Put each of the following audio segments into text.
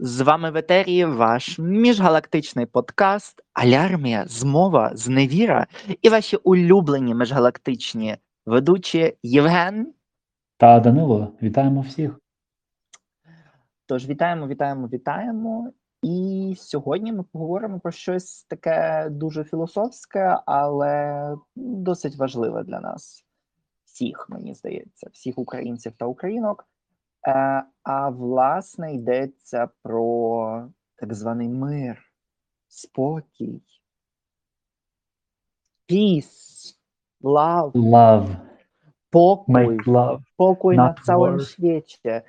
З вами в етері ваш міжгалактичний подкаст Алярмія, Змова, Зневіра і ваші улюблені міжгалактичні ведучі Євген. Та Данило, вітаємо всіх. Тож вітаємо, вітаємо, вітаємо. І сьогодні ми поговоримо про щось таке дуже філософське, але досить важливе для нас, всіх, мені здається, всіх українців та українок. Е, А власне йдеться про так званий мир, спокій, peace, love, Love, покой, love. покой на цілому світі.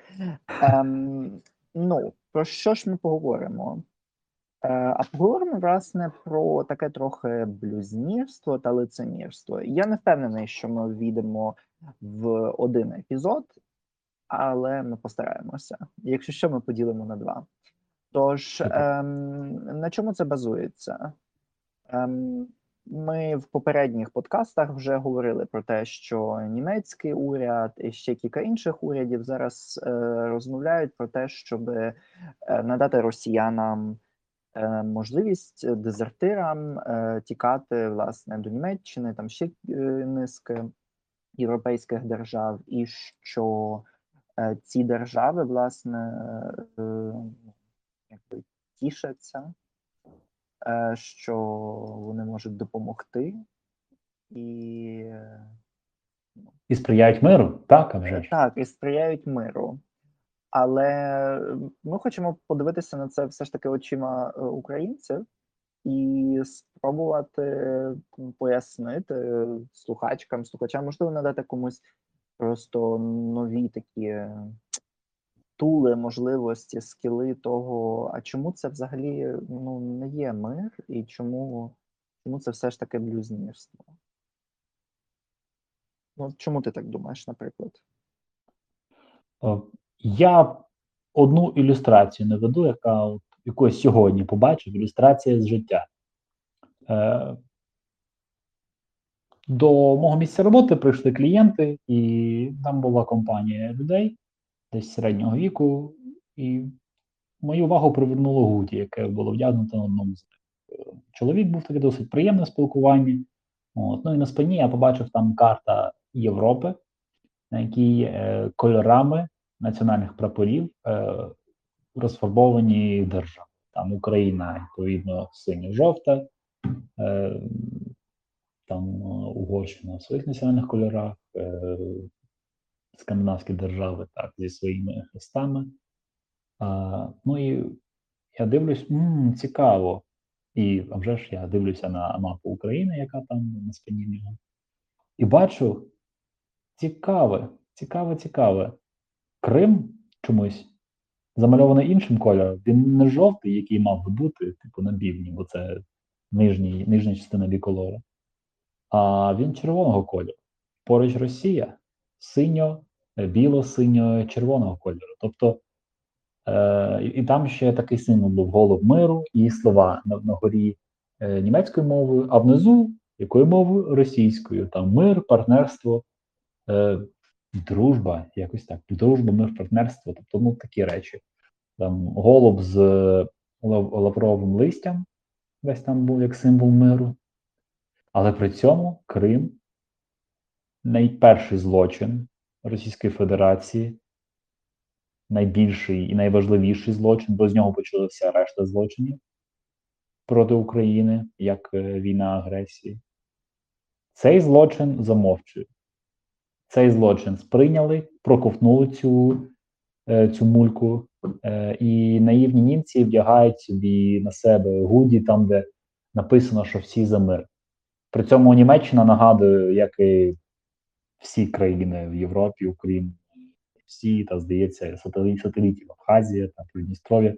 Ем, ну, про що ж ми поговоримо? Е, а поговоримо, власне, про таке трохи блюзнірство та лицемірство. Я не впевнений, що ми війдемо в один епізод, але ми постараємося. Якщо що, ми поділимо на два. Тож, ем, на чому це базується? Ем, ми в попередніх подкастах вже говорили про те, що німецький уряд і ще кілька інших урядів зараз е, розмовляють про те, щоб е, надати росіянам е, можливість дезертирам е, тікати власне до Німеччини, там ще е, низки європейських держав, і що ці держави власне е, якби тішаться, е, що вони можуть допомогти і е, І сприяють миру, так, а вже ж. так, і сприяють миру. Але ми хочемо подивитися на це все ж таки очима е, українців і спробувати пояснити слухачкам, слухачам, можливо, надати комусь просто нові такі тули, можливості, скіли того, а чому це взагалі ну, не є мир, і чому, чому це все ж таки блюзнірство? Ну, чому ти так думаєш, наприклад? Я одну ілюстрацію наведу, яка от, яку сьогодні побачив, ілюстрація з життя. Е, до мого місця роботи прийшли клієнти, і там була компанія людей десь середнього віку, і мою увагу привернуло Гуді, яке було вдягнуто на одному з них. Чоловік був таке досить приємне спілкування. От. Ну і на спині я побачив там карта Європи, на якій е, кольорами національних прапорів е, розфарбовані держави. Там Україна, відповідно, синьо-жовта, е, там е, Угорщина в своїх національних кольорах, е, скандинавські держави так, зі своїми хрестами. Ну і я дивлюсь, м, цікаво. І а вже ж я дивлюся на мапу України, яка там на спині нього. І бачу цікаве, цікаве, цікаве. Крим чомусь замальований іншим кольором. Він не жовтий, який мав би бути, типу на півдні, бо це нижній, нижня частина біколора. А він червоного кольору. Поруч Росія синьо, е, біло-синьо-червоного кольору. Тобто, е, і там ще такий символ був голуб миру і слова на, на горі е, німецькою мовою, а внизу якою мовою? Російською. Там мир, партнерство, е, дружба, якось так. Дружба, мир, партнерство. Тобто, ну такі речі. Там голуб з лав- лавровим листям, десь там був як символ миру. Але при цьому Крим найперший злочин Російської Федерації, найбільший і найважливіший злочин, бо з нього почалася решта злочинів проти України, як е, війна агресії. Цей злочин замовчує. Цей злочин сприйняли, проковтнули цю, е, цю мульку, е, і наївні німці вдягають собі на себе гуді, там, де написано, що всі за мир. При цьому Німеччина нагадує, як і всі країни в Європі, Україна, всі, та здається, сателіт, сателітів Абхазія та Придністров'я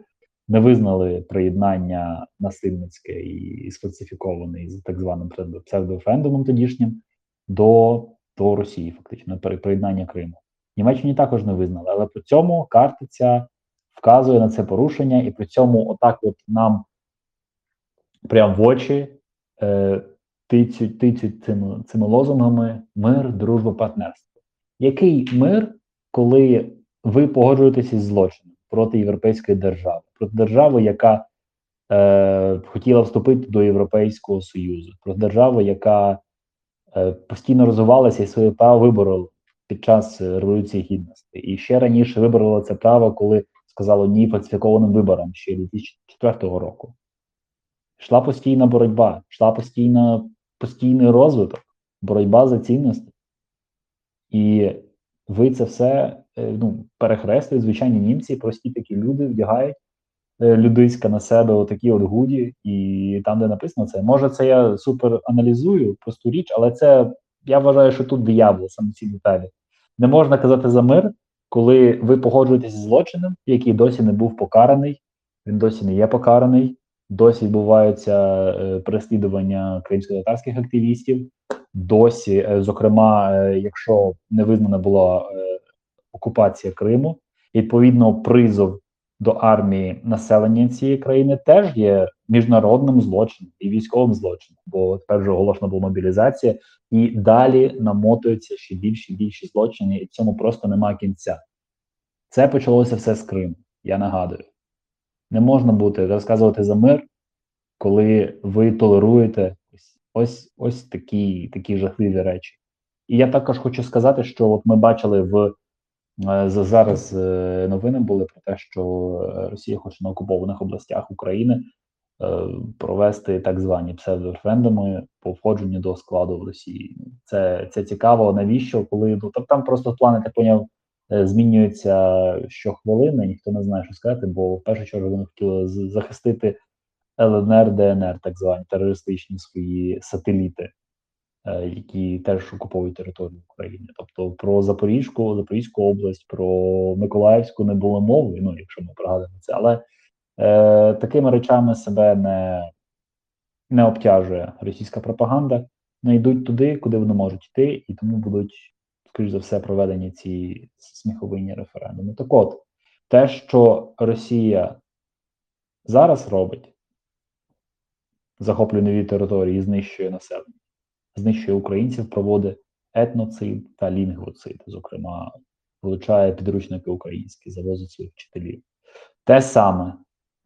не визнали приєднання насильницьке і сфальсифіковане з так званим псевдо- псевдореферендумом тодішнім до, до Росії, фактично, при- приєднання Криму. Німеччині також не визнали, але при цьому картиця вказує на це порушення, і при цьому отак от нам прямо в очі е, тицють, тицють цими, цими лозунгами мир, дружба, партнерство. Який мир, коли ви погоджуєтеся із злочином? проти європейської держави, проти держави, яка е, хотіла вступити до Європейського Союзу, проти держави, яка е, постійно розвивалася і своє право виборола під час е, Революції Гідності. І ще раніше виборола це право, коли сказало ні фальсифікованим виборам ще 2004 року. Йшла постійна боротьба, йшла постійна, постійний розвиток, боротьба за цінності. І ви це все е, ну, перехрестують, звичайні німці, прості такі люди вдягають е, людиська на себе отакі от гуді, і там, де написано це, може, це я супер аналізую просту річ, але це я вважаю, що тут диявол, саме ці деталі. Не можна казати за мир, коли ви погоджуєтесь з злочином, який досі не був покараний, він досі не є покараний, досі відбуваються е, переслідування кримсько-татарських активістів. Досі, е, зокрема, е, якщо не визнана була окупація Криму, відповідно, призов до армії населення цієї країни теж є міжнародним злочином і військовим злочином, бо тепер вже оголошена була мобілізація, і далі намотуються ще більші більші злочини, і цьому просто нема кінця. Це почалося все з Криму. Я нагадую. Не можна бути розказувати за мир, коли ви толеруєте ось ось, ось такі, такі жахливі речі. І я також хочу сказати, що от ми бачили в е, зараз е, новини були про те, що е, Росія хоче на окупованих областях України провести так звані псевдореферендуми по входженню до складу в Росії. Це, це цікаво, навіщо, коли ну там просто плани, так поняв, е, змінюються щохвилини, ніхто не знає, що сказати, бо в першу чергу вони хотіли захистити ЛНР, ДНР, так звані терористичні свої сателіти, е, які теж окуповують територію України. Тобто про Запорізьку, Запорізьку область, про Миколаївську не було мови, ну якщо ми пригадуємо це, але е, такими речами себе не, не обтяжує російська пропаганда. Не йдуть туди, куди вони можуть йти, і тому будуть, скоріш за все, проведені ці сміховинні референдуми. Так от, те, що Росія зараз робить, захоплює нові території, знищує населення, знищує українців, проводить етноцид та лінгвоцид, зокрема, вилучає підручники українські, завозить своїх вчителів. Те саме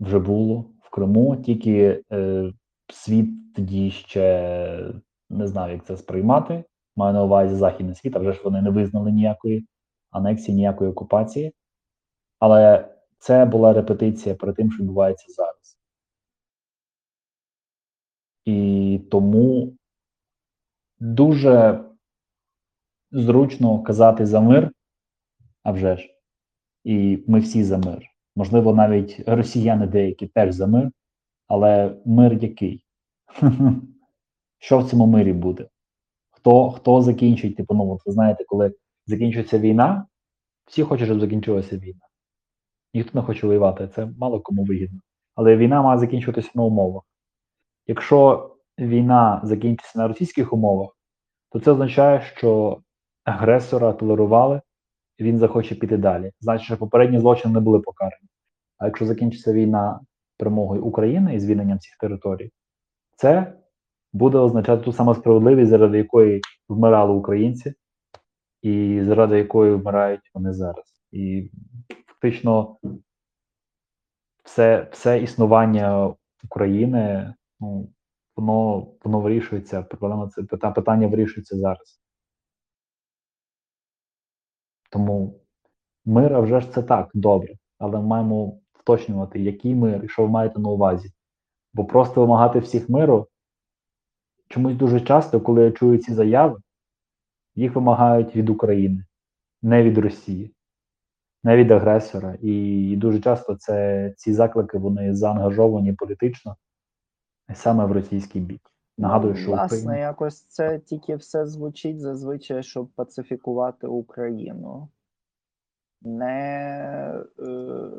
вже було в Криму, тільки е, світ тоді ще не знав, як це сприймати. Маю на увазі західний світ, а вже ж вони не визнали ніякої анексії, ніякої окупації. Але це була репетиція перед тим, що відбувається зараз. І тому дуже зручно казати за мир, а вже ж. І ми всі за мир. Можливо, навіть росіяни деякі теж за мир, але мир який? Що в цьому мирі буде? Хто хто закінчить, типу, ну, от ви знаєте, коли закінчується війна, всі хочуть, щоб закінчилася війна. Ніхто не хоче воювати, це мало кому вигідно. Але війна має закінчуватися на умовах. Якщо війна закінчиться на російських умовах, то це означає, що агресора толерували, він захоче піти далі. Значить, що попередні злочини не були покарані. А якщо закінчиться війна перемогою України і звільненням цих територій, це буде означати ту саму справедливість, заради якої вмирали українці, і заради якої вмирають вони зараз. І фактично все, все існування України, ну, воно, воно вирішується, проблема це пита- питання вирішується зараз. Тому мир, а вже ж це так, добре, але ми маємо вточнювати, який мир і що ви маєте на увазі. Бо просто вимагати всіх миру чомусь дуже часто, коли я чую ці заяви, їх вимагають від України, не від Росії, не від агресора. І дуже часто це ці заклики вони заангажовані політично саме в російський бік. Нагадую, Ну, що власне, Україна якось це тільки все звучить зазвичай, щоб пацифікувати Україну. Не, е,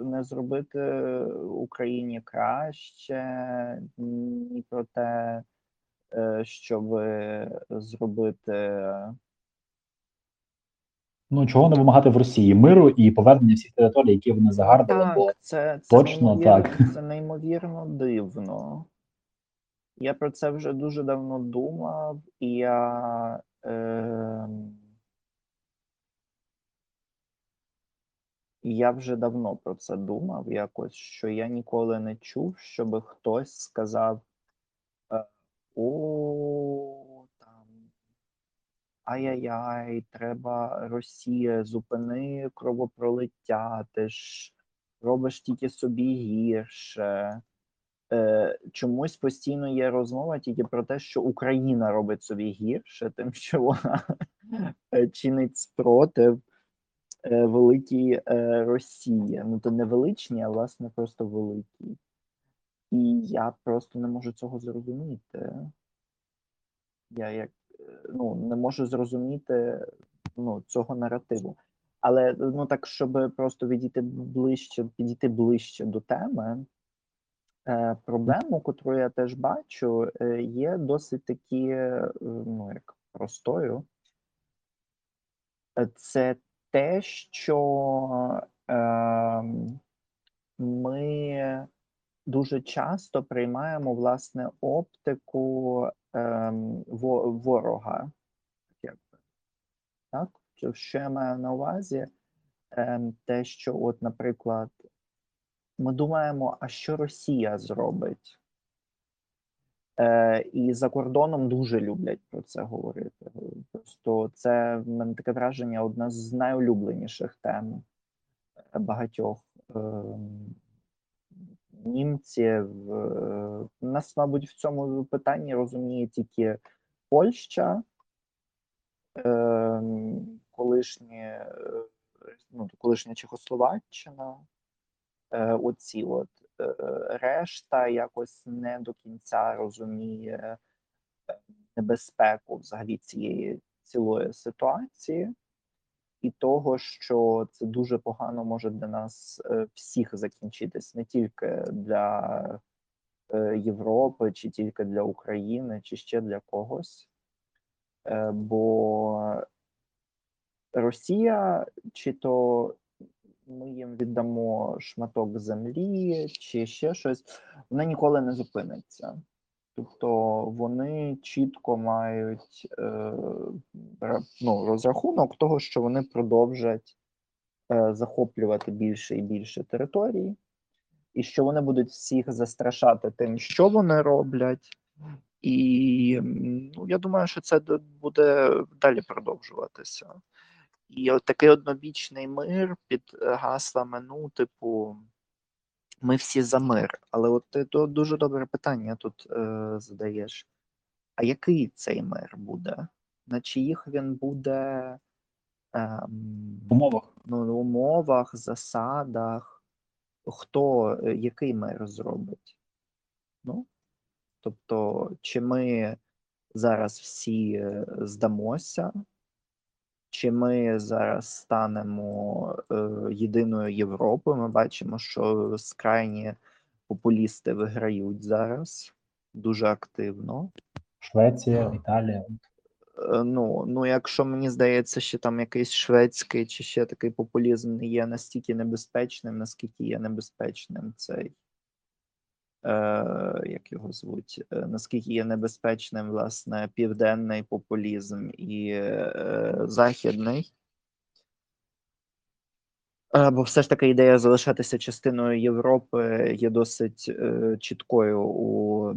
не зробити Україні краще, ні про те, щоб зробити ну чого не вимагати в Росії миру і повернення всіх територій, які вони загарбали. бо це, це, точно так. це неймовірно дивно. Я про це вже дуже давно думав, і я. Е, я вже давно про це думав якось, що я ніколи не чув, щоб хтось сказав: е, "О, там ай-яй-яй, треба Росія, зупини кровопролиття, ти ж робиш тільки собі гірше". Е, чомусь постійно є розмова тільки про те, що Україна робить собі гірше, тим, що вона е, чинить спротив е, великій е, Росії. Ну, то не величній, а власне просто великій. І я просто не можу цього зрозуміти. Я як ну, не можу зрозуміти ну, цього наративу. Але ну так, щоб просто відійти ближче, підійти ближче до теми, е, проблему, котру я теж бачу, е, є досить такі, е, ну як простою. Е, Це те, що е, ми дуже часто приймаємо власне оптику е, во, ворога. Так? Що- я маю на увазі? Е, те, що, от, наприклад, ми думаємо, а що Росія зробить? Е, і за кордоном дуже люблять про це говорити. Просто це в мене таке враження одна з найулюбленіших тем е, багатьох ем, німців. Е, Нас, мабуть, в цьому питанні розуміє тільки Польща, ем, е, ну, колишня Чехословаччина. Е, Оці от е, решта якось не до кінця розуміє е, небезпеку взагалі цієї цілої ситуації, і того, що це дуже погано може для нас е, всіх закінчитись, не тільки для е, Європи, чи тільки для України, чи ще для когось. Е, Бо Росія, чи то ми їм віддамо шматок землі, чи ще щось, вона ніколи не зупиниться. Тобто вони чітко мають е, ну, розрахунок того, що вони продовжать е, захоплювати більше і більше територій, і що вони будуть всіх застрашати тим, що вони роблять. І ну, я думаю, що це буде далі продовжуватися. І от такий однобічний мир під е, гаслами, ну, типу, ми всі за мир. Але от ти то дуже добре питання тут е, задаєш. А який цей мир буде? На чиїх він буде В умовах. ну, умовах, засадах? Хто е, який мир зробить? Ну, тобто, чи ми зараз всі е, здамося, чи ми зараз станемо е, єдиною Європою? Ми бачимо, що скрайні популісти виграють зараз дуже активно. Швеція, Італія. Е, Ну, ну, якщо мені здається, що там якийсь шведський чи ще такий популізм не є настільки небезпечним, наскільки є небезпечним цей, е, як його звуть, е, наскільки є небезпечним, власне, південний популізм і е, західний. Е, Бо все ж таки ідея залишатися частиною Європи є досить е, чіткою у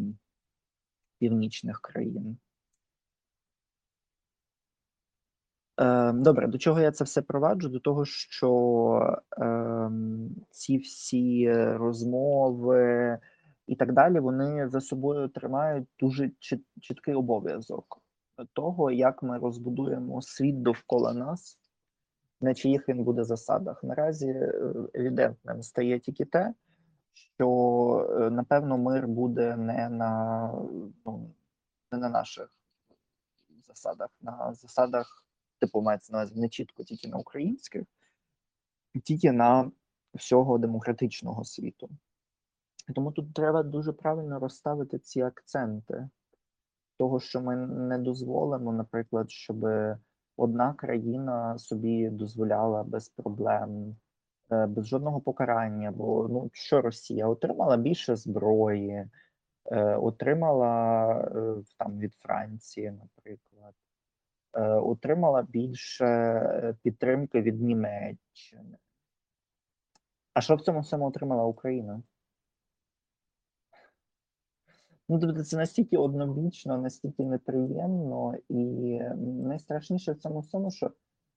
північних країн. Е, Добре, до чого я це все проваджу? До того, що ем, ці всі розмови і так далі, вони за собою тримають дуже чіт- чіткий обов'язок того, як ми розбудуємо світ довкола нас, на чиїх він буде засадах. Наразі е, евідентним стає тільки те, що е, напевно мир буде не на, ну, не на наших засадах, на засадах типу мається на не чітко тільки на українських, тільки на всього демократичного світу. Тому тут треба дуже правильно розставити ці акценти, того, що ми не дозволимо, наприклад, щоб одна країна собі дозволяла без проблем, е, без жодного покарання. Бо ну що Росія отримала більше зброї, е, отримала е, там від Франції, наприклад отримала більше підтримки від Німеччини. А що в цьому всьому отримала Україна? Ну, тобто це настільки однобічно, настільки неприємно, і найстрашніше в цьому всьому, що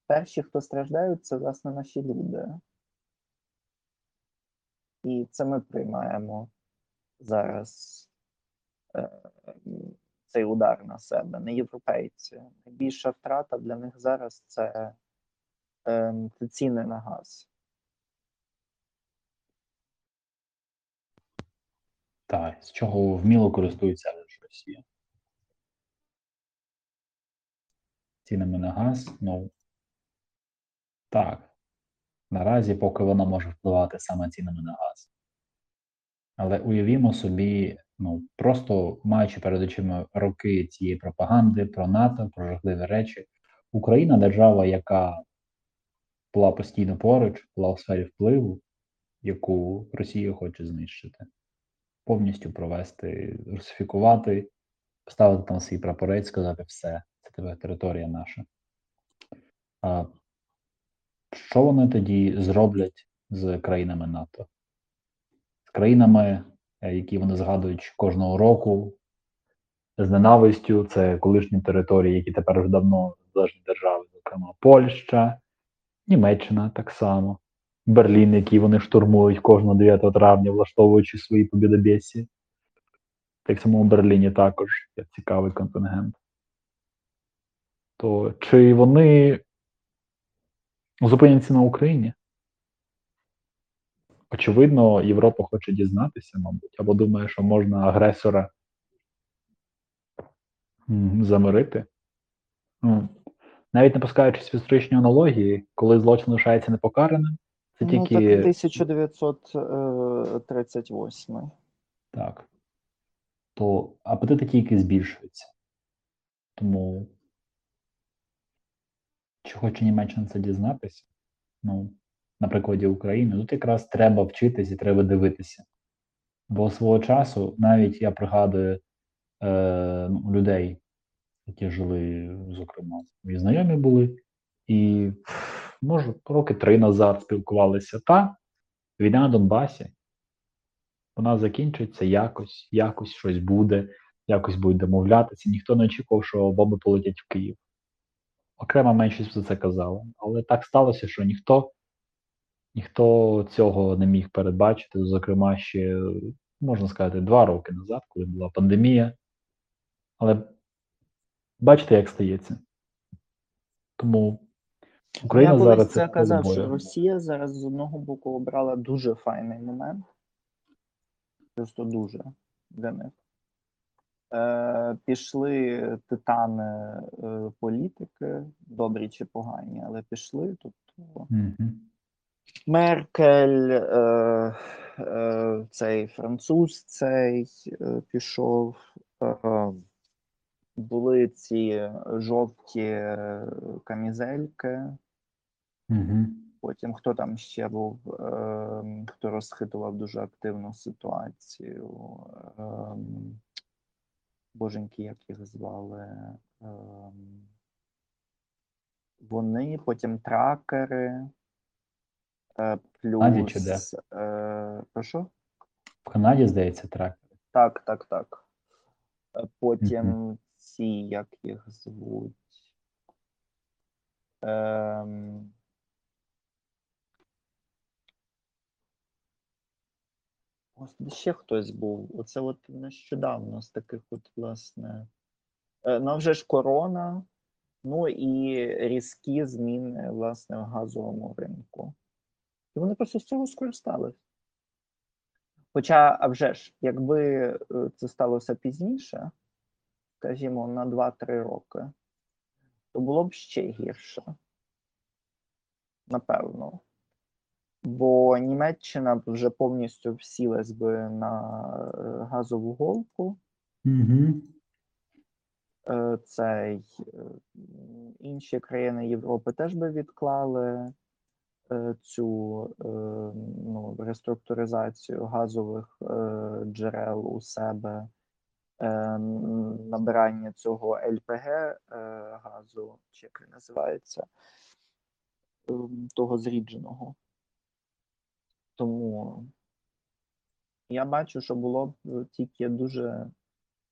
перші, хто страждають, це власне наші люди. І це ми приймаємо зараз е, цей удар на себе, не європейці. Найбільша втрата для них зараз це, е, це ціни на газ. Так, з чого вміло користується Росія. Цінами на газ, ну так. Наразі, поки вона може впливати саме цінами на газ. Але уявімо собі, ну, просто маючи перед очима роки цієї пропаганди про НАТО, про жахливі речі, Україна держава, яка була постійно поруч, була у сфері впливу, яку Росія хоче знищити повністю провести, русифікувати, поставити там свій прапорець, сказати все, це тебе територія наша. А що вони тоді зроблять з країнами НАТО? З країнами, е, які вони згадують кожного року, з ненавистю, це колишні території, які тепер вже давно залежні держави, зокрема Польща, Німеччина так само. Берлін, який вони штурмують кожного 9 травня, влаштовуючи свої побідобєсі. Так само у Берліні також є цікавий контингент. То чи вони зупиняться на Україні? Очевидно, Європа хоче дізнатися, мабуть, або думає, що можна агресора замирити. Ну, навіть не пускаючись в історичні аналогії, коли злочин лишається непокараним, це Ну, так 1938. Так. То апетити тільки збільшуються. Тому, чи хоче Німеччина це дізнатися? Ну, на прикладі України, тут якраз треба вчитись і треба дивитися. Бо свого часу, навіть я пригадую е, ну, людей, які жили, зокрема, мої знайомі були, і, може, роки три назад спілкувалися. Та війна на Донбасі, вона закінчиться якось, якось щось буде, якось будуть домовлятися. Ніхто не очікував, що бомби полетять в Київ. Окрема меншість за це казала. Але так сталося, що ніхто, ніхто цього не міг передбачити. Зокрема, ще, можна сказати, два роки назад, коли була пандемія. Але бачите, як стається. Тому Україна Я зараз це казав, що Росія зараз з одного боку обрала дуже файний момент. Просто дуже для них. Е, пішли титани е, політики, добрі чи погані, але пішли. Тобто Мгм. Меркель, е, е, цей француз цей е, пішов. Е, були ці жовті е, камізельки. Мгм. Потім хто там ще був, е, хто розхитував дуже активну ситуацію. Е, боженьки, як їх звали. Е, вони, потім тракери. Е, Канаді чи де? плюс. Е, прошу? В Канаді, здається, трек. Так, так, так. Е, Потім ці, як їх звуть. Ем... Господи, ще хтось був. Оце от нещодавно з таких от, власне. Е, Ну, вже ж корона, ну і різкі зміни, власне, в газовому ринку. І вони просто з цього скористались. Хоча, а вже ж, якби е, це сталося пізніше, скажімо, на 2-3 роки, то було б ще гірше. Напевно. Бо Німеччина вже повністю всілась би на е, газову голку. Угу. Цей е, інші країни Європи теж би відклали цю ну, реструктуризацію газових джерел у себе, набирання цього ЛПГ газу, чи як він називається, ем, того зрідженого. Тому я бачу, що було б е, тільки дуже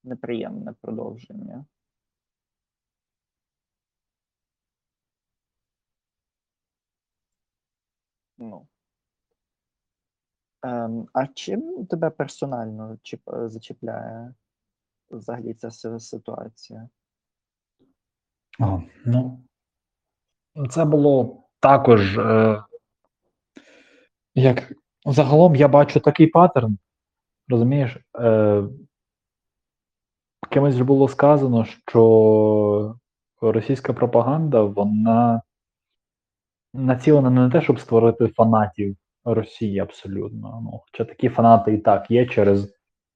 неприємне продовження. Ну. Ем, а чим тебе персонально чіп- е, зачіпляє взагалі ця ситуація? А, ну, це було також. Е, як загалом я бачу такий паттерн, розумієш? Е, кимось було сказано, що російська пропаганда, вона націлена не на те, щоб створити фанатів Росії абсолютно. Ну, хоча такі фанати і так є через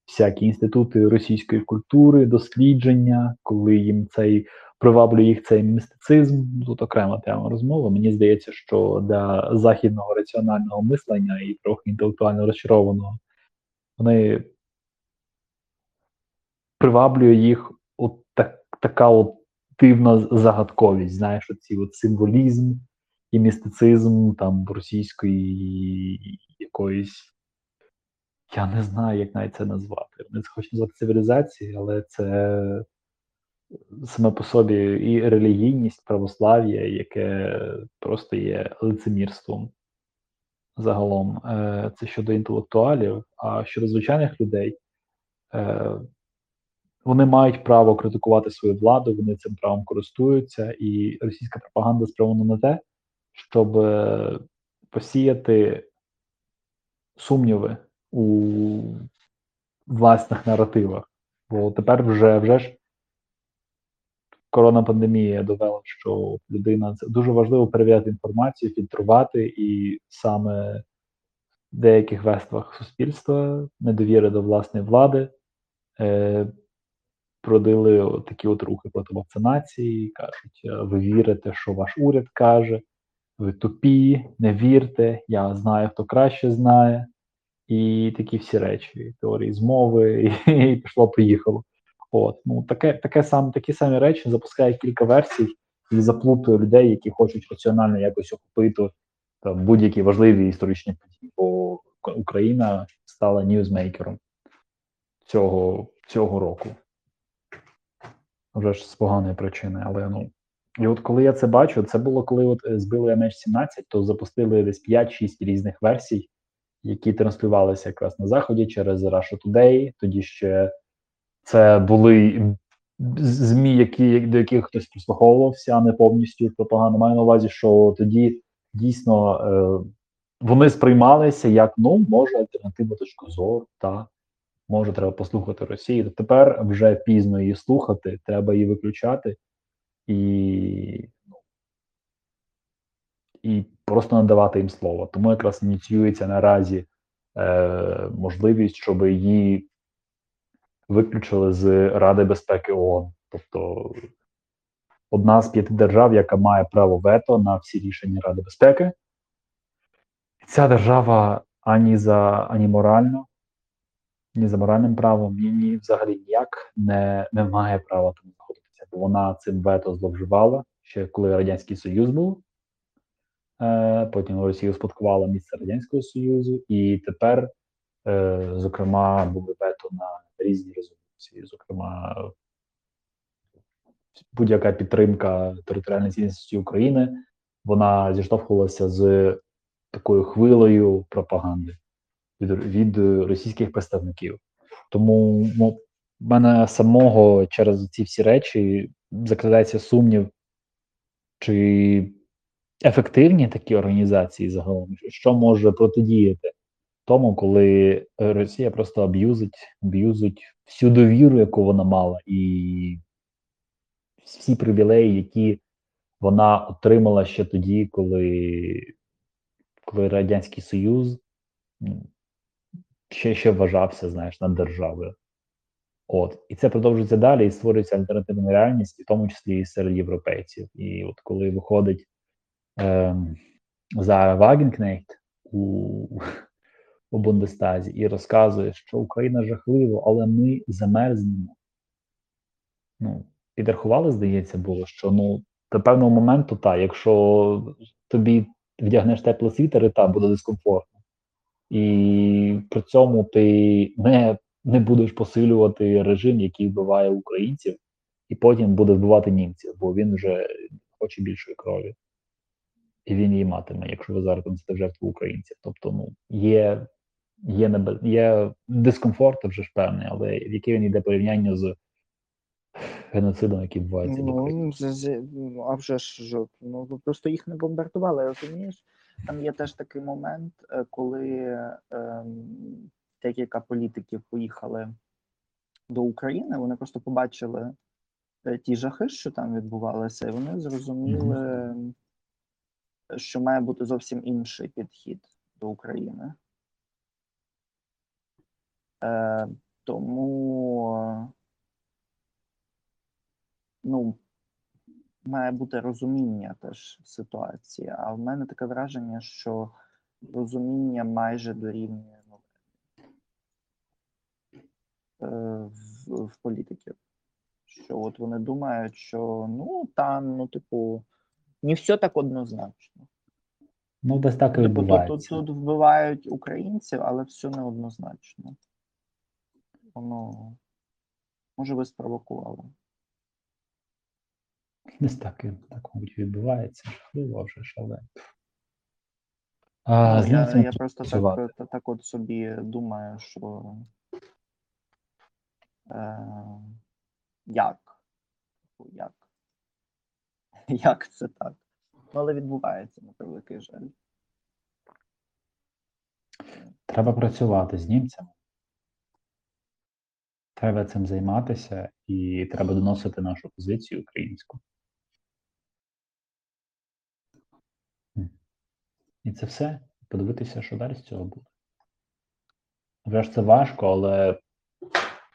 всякі інститути російської культури, дослідження, коли їм цей приваблює їх цей містицизм. Тут окрема тема розмови. Мені здається, що для західного раціонального мислення і трохи інтелектуально розчарованого вони приваблює їх от так, така от дивна загадковість, знаєш, оці от символізм і містицизм там російської якоїсь. Я не знаю, як навіть це назвати. Вони хочуть назвати цивілізацією, але це саме по собі і релігійність, православ'я, яке просто є лицемірством загалом. Е, Це щодо інтелектуалів, а щодо звичайних людей. Е, вони мають право критикувати свою владу, вони цим правом користуються, і російська пропаганда спрямована на те, щоб е, посіяти сумніви у власних наративах. Бо тепер вже вже ж коронапандемія довела, що людина це дуже важливо перевіряти інформацію, фільтрувати, і саме в деяких верствах суспільства недовіри до власної влади. Е, Продали от такі от рухи проти вакцинації, кажуть, «Е, ви вірите, що ваш уряд каже, ви тупі, не вірте, я знаю, хто краще знає. І такі всі речі, теорії змови, і, і пішло, поїхало. От, ну таке, таке сам, такі самі речі запускає кілька версій і заплутує людей, які хочуть раціонально якось охопити там будь-які важливі історичні події. Бо Україна стала ньюзмейкером цього, цього року вже ж з поганої причини, але ну. І от коли я це бачу, це було коли от е, збили MH17, то запустили десь 5-6 різних версій, які транслювалися якраз на заході через Russia Today. Тоді ще це були ЗМІ, які до яких хтось прислуховувався, не повністю пропаганда. Маю на увазі, що тоді дійсно е, вони сприймалися як ну може альтернативна точка зору, та може, треба послухати Росію. Тепер вже пізно її слухати, треба її виключати і ну, і просто надавати їм слово. Тому якраз ініціюється наразі е, можливість, щоб її виключили з Ради безпеки ООН. Тобто одна з п'яти держав, яка має право вето на всі рішення Ради безпеки. Ця держава ані за ані морально, ні за моральним правом, ні, ні взагалі ніяк не, не має права там знаходитися, бо вона цим вето зловживала ще коли Радянський Союз був. Е, Потім Росія успадкувала місце Радянського Союзу, і тепер, е, зокрема, були вето на різні резолюції. Зокрема, будь-яка підтримка територіальної цілісності України вона зіштовхувалася з такою хвилею пропаганди від від російських представників. Тому в мене самого через ці всі речі закрадається сумнів, чи ефективні такі організації загалом, що може протидіяти тому, коли Росія просто аб'юзить, аб'юзить всю довіру, яку вона мала, і всі привілеї, які вона отримала ще тоді, коли коли Радянський Союз ще ще вважався, знаєш, над державою. От, і це продовжується далі, і створюється альтернативна реальність, в тому числі і серед європейців. І от коли виходить е, Зара Вагенкнехт у у Бундестазі і розказує, що Україна жахливо, але ми замерзнемо. Ну, підрахували, здається, було, що ну до певного моменту, так, якщо тобі вдягнеш теплий світер, і та буде дискомфортно. і при цьому ти не, не будеш посилювати режим, який вбиває українців, і потім буде вбивати німців, бо він вже хоче більшої крові. І він її матиме, якщо ви зараз в жертву українців. Тобто, ну, є, є, небе, є дискомфорт вже ж певний, але в яке він йде порівняння з геноцидом, який відбувається. Ну, з- з- ну, а вже ж ну просто їх не бомбардували, розумієш? Там є теж такий момент, е, коли ем, декілька політиків поїхали до України, вони просто побачили е, ті жахи, що там відбувалися, і вони зрозуміли, що має бути зовсім інший підхід до України. Е, тому ну, має бути розуміння теж ситуації. А в мене таке враження, що розуміння майже дорівнює ну, е, в, в політиків. Що от вони думають, що ну там, ну, типу, не все так однозначно. Ну, десь так і Типу, тут, тут, тут вбивають українців, але все неоднозначно. Воно може ви спровокували. Десь так, і так, мабуть, відбувається. Жахливо вже ж, але. А, Ну, я, я просто працювати. так, так от собі думаю, що е, як? Типу, Як? Як це так? Ну, але відбувається, на превеликий жаль. Треба працювати з німцями. Треба цим займатися і треба доносити нашу позицію українську. І це все. Подивитися, що далі з цього буде. Вже ж це важко, але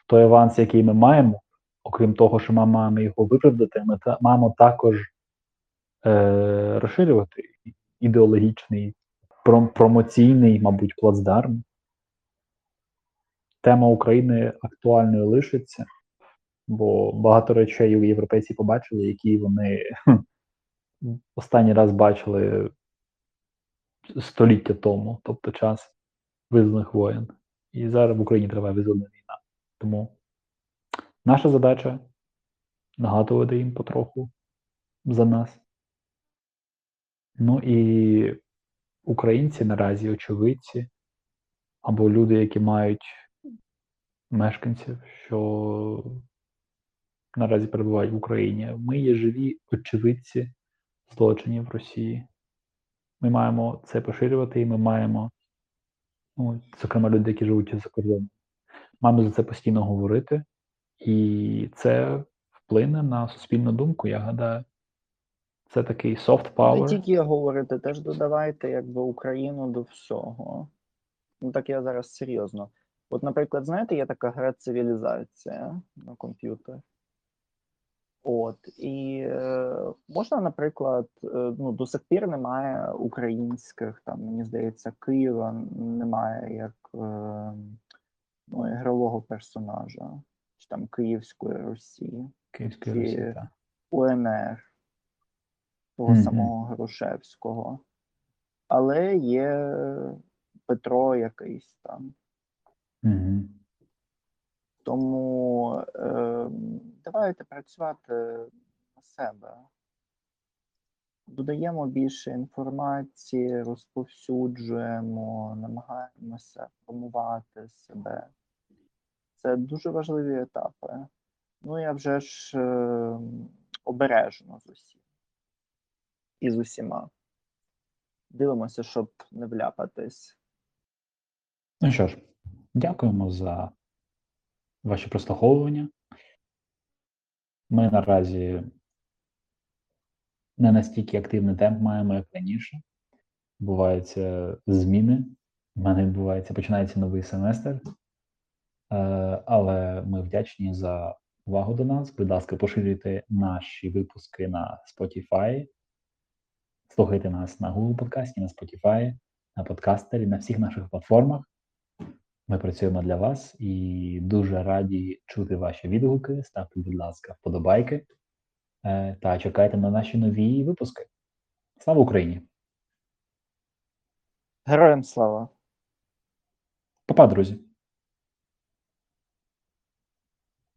той аванс, який ми маємо, окрім того, що ми маємо його виправдати, ми та, маємо також е, розширювати ідеологічний, пром- промоційний, мабуть, плацдарм. Тема України актуальною лишиться, бо багато речей європейці побачили, які вони останній раз бачили століття тому, тобто час визнаних воєн. І зараз в Україні триває визвольна війна. Тому наша задача нагадувати їм потроху за нас. Ну і українці наразі, очевидці, або люди, які мають мешканців, що наразі перебувають в Україні. Ми є живі очевидці злочинів Росії. Ми маємо це поширювати, і ми маємо, ну, зокрема, люди, які живуть за кордоном, маємо за це постійно говорити, і це вплине на суспільну думку. Я гадаю, це такий soft Не тільки говорити, теж додавайте якби Україну до всього. Ну так я зараз серйозно. От, наприклад, знаєте, є така гра цивілізація на комп'ютер. От, і е, можна, наприклад, е, ну, до сих пір немає українських, там, мені здається, Києва немає як е, ну, ігрового персонажа, чи там Київської Росії. Київської Русі, так. УНР того Мгм. самого Грушевського. Але є Петро якийсь там. Угу. Тому е, давайте працювати на себе. Додаємо більше інформації, розповсюджуємо, намагаємося промувати себе. Це дуже важливі етапи. Ну, я вже ж е, обережно з усім. І з усіма. Дивимося, щоб не вляпатись. Ну що ж, дякуємо за ваші прослуховування. Ми наразі не настільки активний темп маємо, як раніше. Буваються зміни. У мене відбувається, починається новий семестр. Е, але ми вдячні за увагу до нас. Будь ласка, поширюйте наші випуски на Spotify. Слухайте нас на Google подкасті, на Spotify, на подкастері, на всіх наших платформах. Ми працюємо для вас і дуже раді чути ваші відгуки. Ставте, будь ласка, вподобайки е, та чекайте на наші нові випуски. Слава Україні! Героям слава! Па-па, друзі.